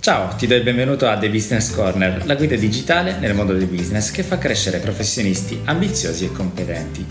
Ciao, ti do il benvenuto a The Business Corner, la guida digitale nel mondo del business che fa crescere professionisti ambiziosi e competenti.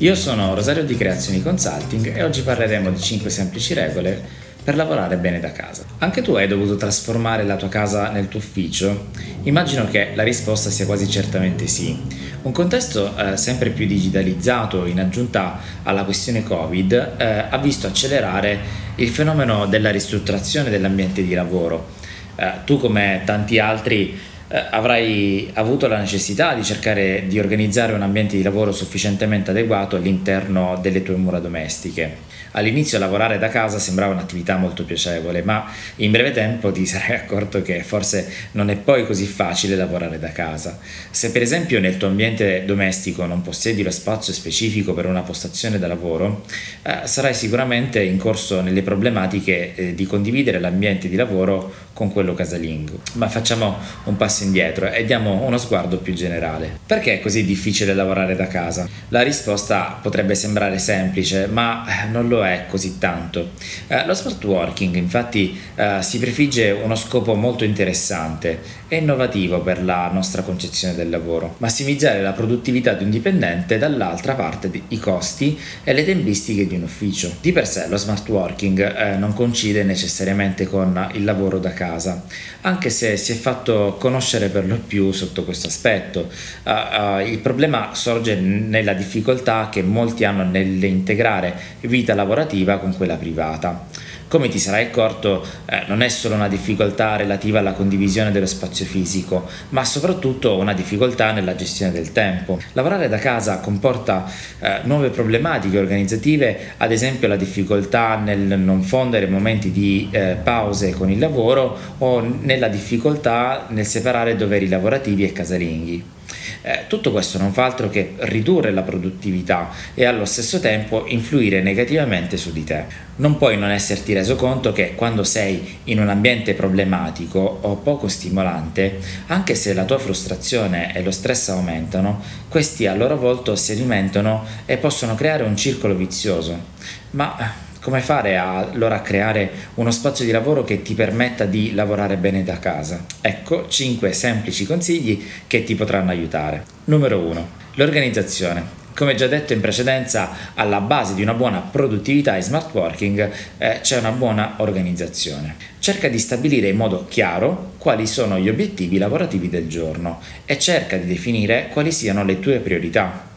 Io sono Rosario di Creazioni Consulting e oggi parleremo di 5 semplici regole per lavorare bene da casa. Anche tu hai dovuto trasformare la tua casa nel tuo ufficio? Immagino che la risposta sia quasi certamente sì. Un contesto eh, sempre più digitalizzato in aggiunta alla questione Covid eh, ha visto accelerare il fenomeno della ristrutturazione dell'ambiente di lavoro eh, tu come tanti altri eh, avrai avuto la necessità di cercare di organizzare un ambiente di lavoro sufficientemente adeguato all'interno delle tue mura domestiche. All'inizio lavorare da casa sembrava un'attività molto piacevole, ma in breve tempo ti sarai accorto che forse non è poi così facile lavorare da casa. Se per esempio nel tuo ambiente domestico non possiedi lo spazio specifico per una postazione da lavoro, eh, sarai sicuramente incorso nelle problematiche eh, di condividere l'ambiente di lavoro con quello casalingo. Ma facciamo un passo indietro e diamo uno sguardo più generale. Perché è così difficile lavorare da casa? La risposta potrebbe sembrare semplice, ma non lo è così tanto. Eh, lo smart working infatti eh, si prefigge uno scopo molto interessante e innovativo per la nostra concezione del lavoro, massimizzare la produttività di un dipendente dall'altra parte i costi e le tempistiche di un ufficio. Di per sé lo smart working eh, non coincide necessariamente con il lavoro da casa, anche se si è fatto conoscere per lo più sotto questo aspetto. Uh, uh, il problema sorge nella difficoltà che molti hanno nell'integrare vita lavorativa con quella privata. Come ti sarai accorto, eh, non è solo una difficoltà relativa alla condivisione dello spazio fisico, ma soprattutto una difficoltà nella gestione del tempo. Lavorare da casa comporta eh, nuove problematiche organizzative, ad esempio la difficoltà nel non fondere momenti di eh, pause con il lavoro o nella difficoltà nel separare doveri lavorativi e casalinghi. Eh, tutto questo non fa altro che ridurre la produttività e allo stesso tempo influire negativamente su di te. Non puoi non esserti reso conto che quando sei in un ambiente problematico o poco stimolante, anche se la tua frustrazione e lo stress aumentano, questi a loro volta si alimentano e possono creare un circolo vizioso. Ma come fare a, allora a creare uno spazio di lavoro che ti permetta di lavorare bene da casa? Ecco 5 semplici consigli che ti potranno aiutare. Numero 1. L'organizzazione. Come già detto in precedenza, alla base di una buona produttività e smart working eh, c'è una buona organizzazione. Cerca di stabilire in modo chiaro quali sono gli obiettivi lavorativi del giorno e cerca di definire quali siano le tue priorità.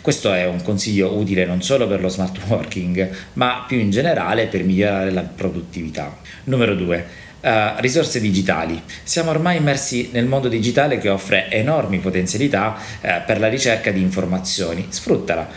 Questo è un consiglio utile non solo per lo smart working, ma più in generale per migliorare la produttività. Numero 2. Uh, eh, risorse digitali. Siamo ormai immersi nel mondo digitale che offre enormi potenzialità uh, per la ricerca di informazioni. Sfruttala,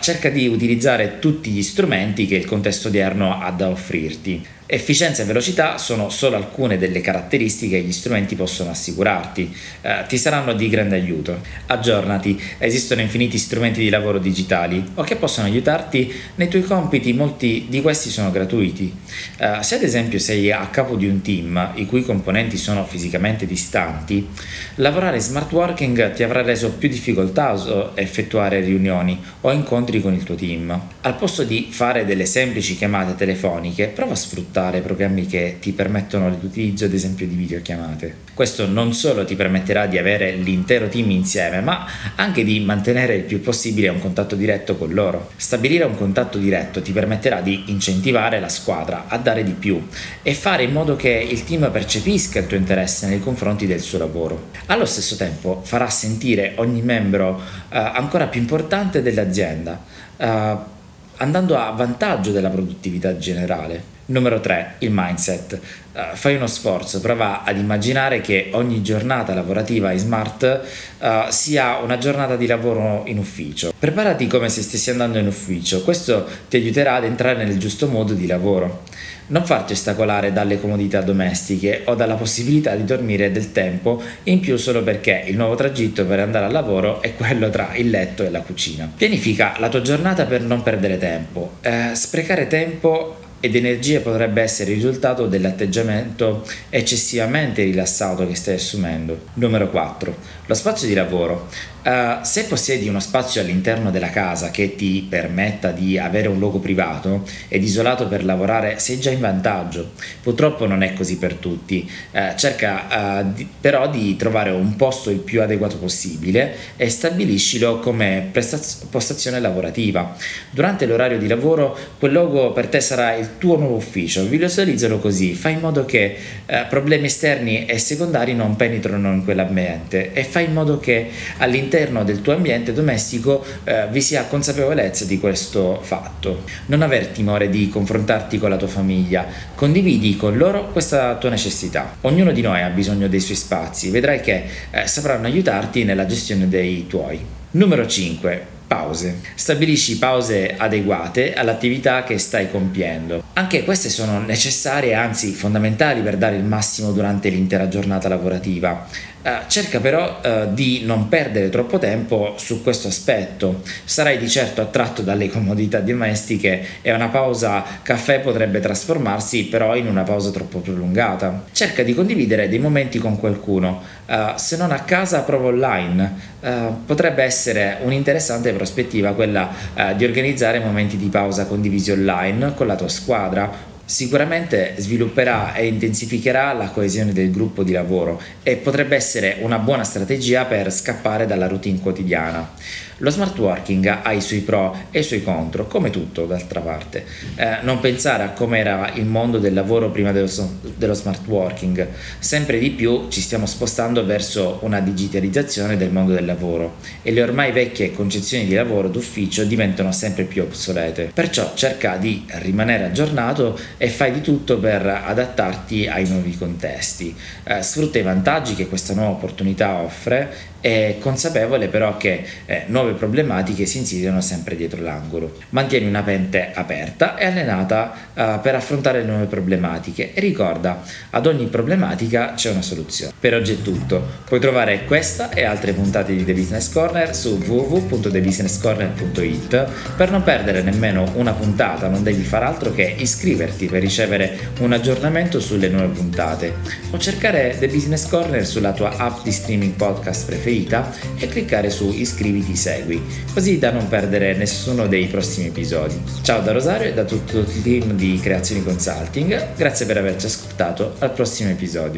cerca di utilizzare tutti gli strumenti che il contesto odierno ha da offrirti. Efficienza e velocità sono solo alcune delle caratteristiche che gli strumenti possono assicurarti, eh, ti saranno di grande aiuto. Aggiornati, esistono infiniti strumenti di lavoro digitali o che possono aiutarti nei tuoi compiti, molti di questi sono gratuiti. Eh, se ad esempio sei a capo di un team i cui componenti sono fisicamente distanti, lavorare smart working ti avrà reso più difficoltoso effettuare riunioni o incontri con il tuo team. Al posto di fare delle semplici chiamate telefoniche, prova a sfruttare programmi che ti permettono l'utilizzo ad esempio di videochiamate. Questo non solo ti permetterà di avere l'intero team insieme, ma anche di mantenere il più possibile un contatto diretto con loro. Stabilire un contatto diretto ti permetterà di incentivare la squadra a dare di più e fare in modo che il team percepisca il tuo interesse nei confronti del suo lavoro. Allo stesso tempo farà sentire ogni membro eh, ancora più importante dell'azienda. Eh, andando a vantaggio della produttività generale. Numero 3, il mindset. Uh, fai uno sforzo, prova ad immaginare che ogni giornata lavorativa in smart uh, sia una giornata di lavoro in ufficio. Preparati come se stessi andando in ufficio, questo ti aiuterà ad entrare nel giusto modo di lavoro. Non farti ostacolare dalle comodità domestiche o dalla possibilità di dormire del tempo in più solo perché il nuovo tragitto per andare al lavoro è quello tra il letto e la cucina. Pianifica la tua giornata per non perdere tempo. Eh, sprecare tempo ed energia potrebbe essere il risultato dell'atteggiamento eccessivamente rilassato che stai assumendo. Numero 4. Lo spazio di lavoro. Uh, se possiedi uno spazio all'interno della casa che ti permetta di avere un luogo privato ed isolato per lavorare, sei già in vantaggio. Purtroppo non è così per tutti. Uh, cerca uh, di, però di trovare un posto il più adeguato possibile e stabiliscilo come prestaz- postazione lavorativa. Durante l'orario di lavoro, quel luogo per te sarà il tuo nuovo ufficio. Visualizzalo così, fai in modo che problemi esterni e secondari non penetrino in quell'ambiente e fai in modo che all'interno all'interno del tuo ambiente domestico eh, vi sia consapevolezza di questo fatto. Non aver timore di confrontarti con la tua famiglia, condividi con loro questa tua necessità. Ognuno di noi ha bisogno dei suoi spazi, vedrai che eh, sapranno aiutarti nella gestione dei tuoi. Numero 5 pause. Stabilisci pause adeguate all'attività che stai compiendo. Anche queste sono necessarie, anzi fondamentali per dare il massimo durante l'intera giornata lavorativa. Uh, cerca però uh, di non perdere troppo tempo su questo aspetto. Sarai di certo attratto dalle comodità domestiche e una pausa caffè potrebbe trasformarsi però in una pausa troppo prolungata. Cerca di condividere dei momenti con qualcuno, uh, se non a casa prova online. potrebbe essere un'interessante prospettiva quella di organizzare momenti di pausa condivisi online con la tua squadra Sicuramente svilupperà e intensificherà la coesione del gruppo di lavoro e potrebbe essere una buona strategia per scappare dalla routine quotidiana. Lo smart working ha i suoi pro e i suoi contro, come tutto d'altra parte. Eh, non pensare a come era il mondo del lavoro prima dello, dello smart working. Sempre di più ci stiamo spostando verso una digitalizzazione del mondo del lavoro e le ormai vecchie concezioni di lavoro d'ufficio diventano sempre più obsolete. Perciò cerca di rimanere aggiornato e fai di tutto per adattarti ai nuovi contesti. Eh, sfrutta i vantaggi che questa nuova opportunità offre è consapevole però che eh, nuove problematiche si insidiano sempre dietro l'angolo. Mantieni una mente aperta e allenata eh, per affrontare le nuove problematiche e ricorda, ad ogni problematica c'è una soluzione. Per oggi è tutto, puoi trovare questa e altre puntate di The Business Corner su www.thebusinesscorner.it. Per non perdere nemmeno una puntata non devi fare altro che iscriverti per ricevere un aggiornamento sulle nuove puntate o cercare The Business Corner sulla tua app di streaming podcast preferita preferita e cliccare su iscriviti segui, così da non perdere nessuno dei prossimi episodi. Ciao da Rosario e da tutto il team di Creazioni Consulting, grazie per averci ascoltato, al prossimo episodio.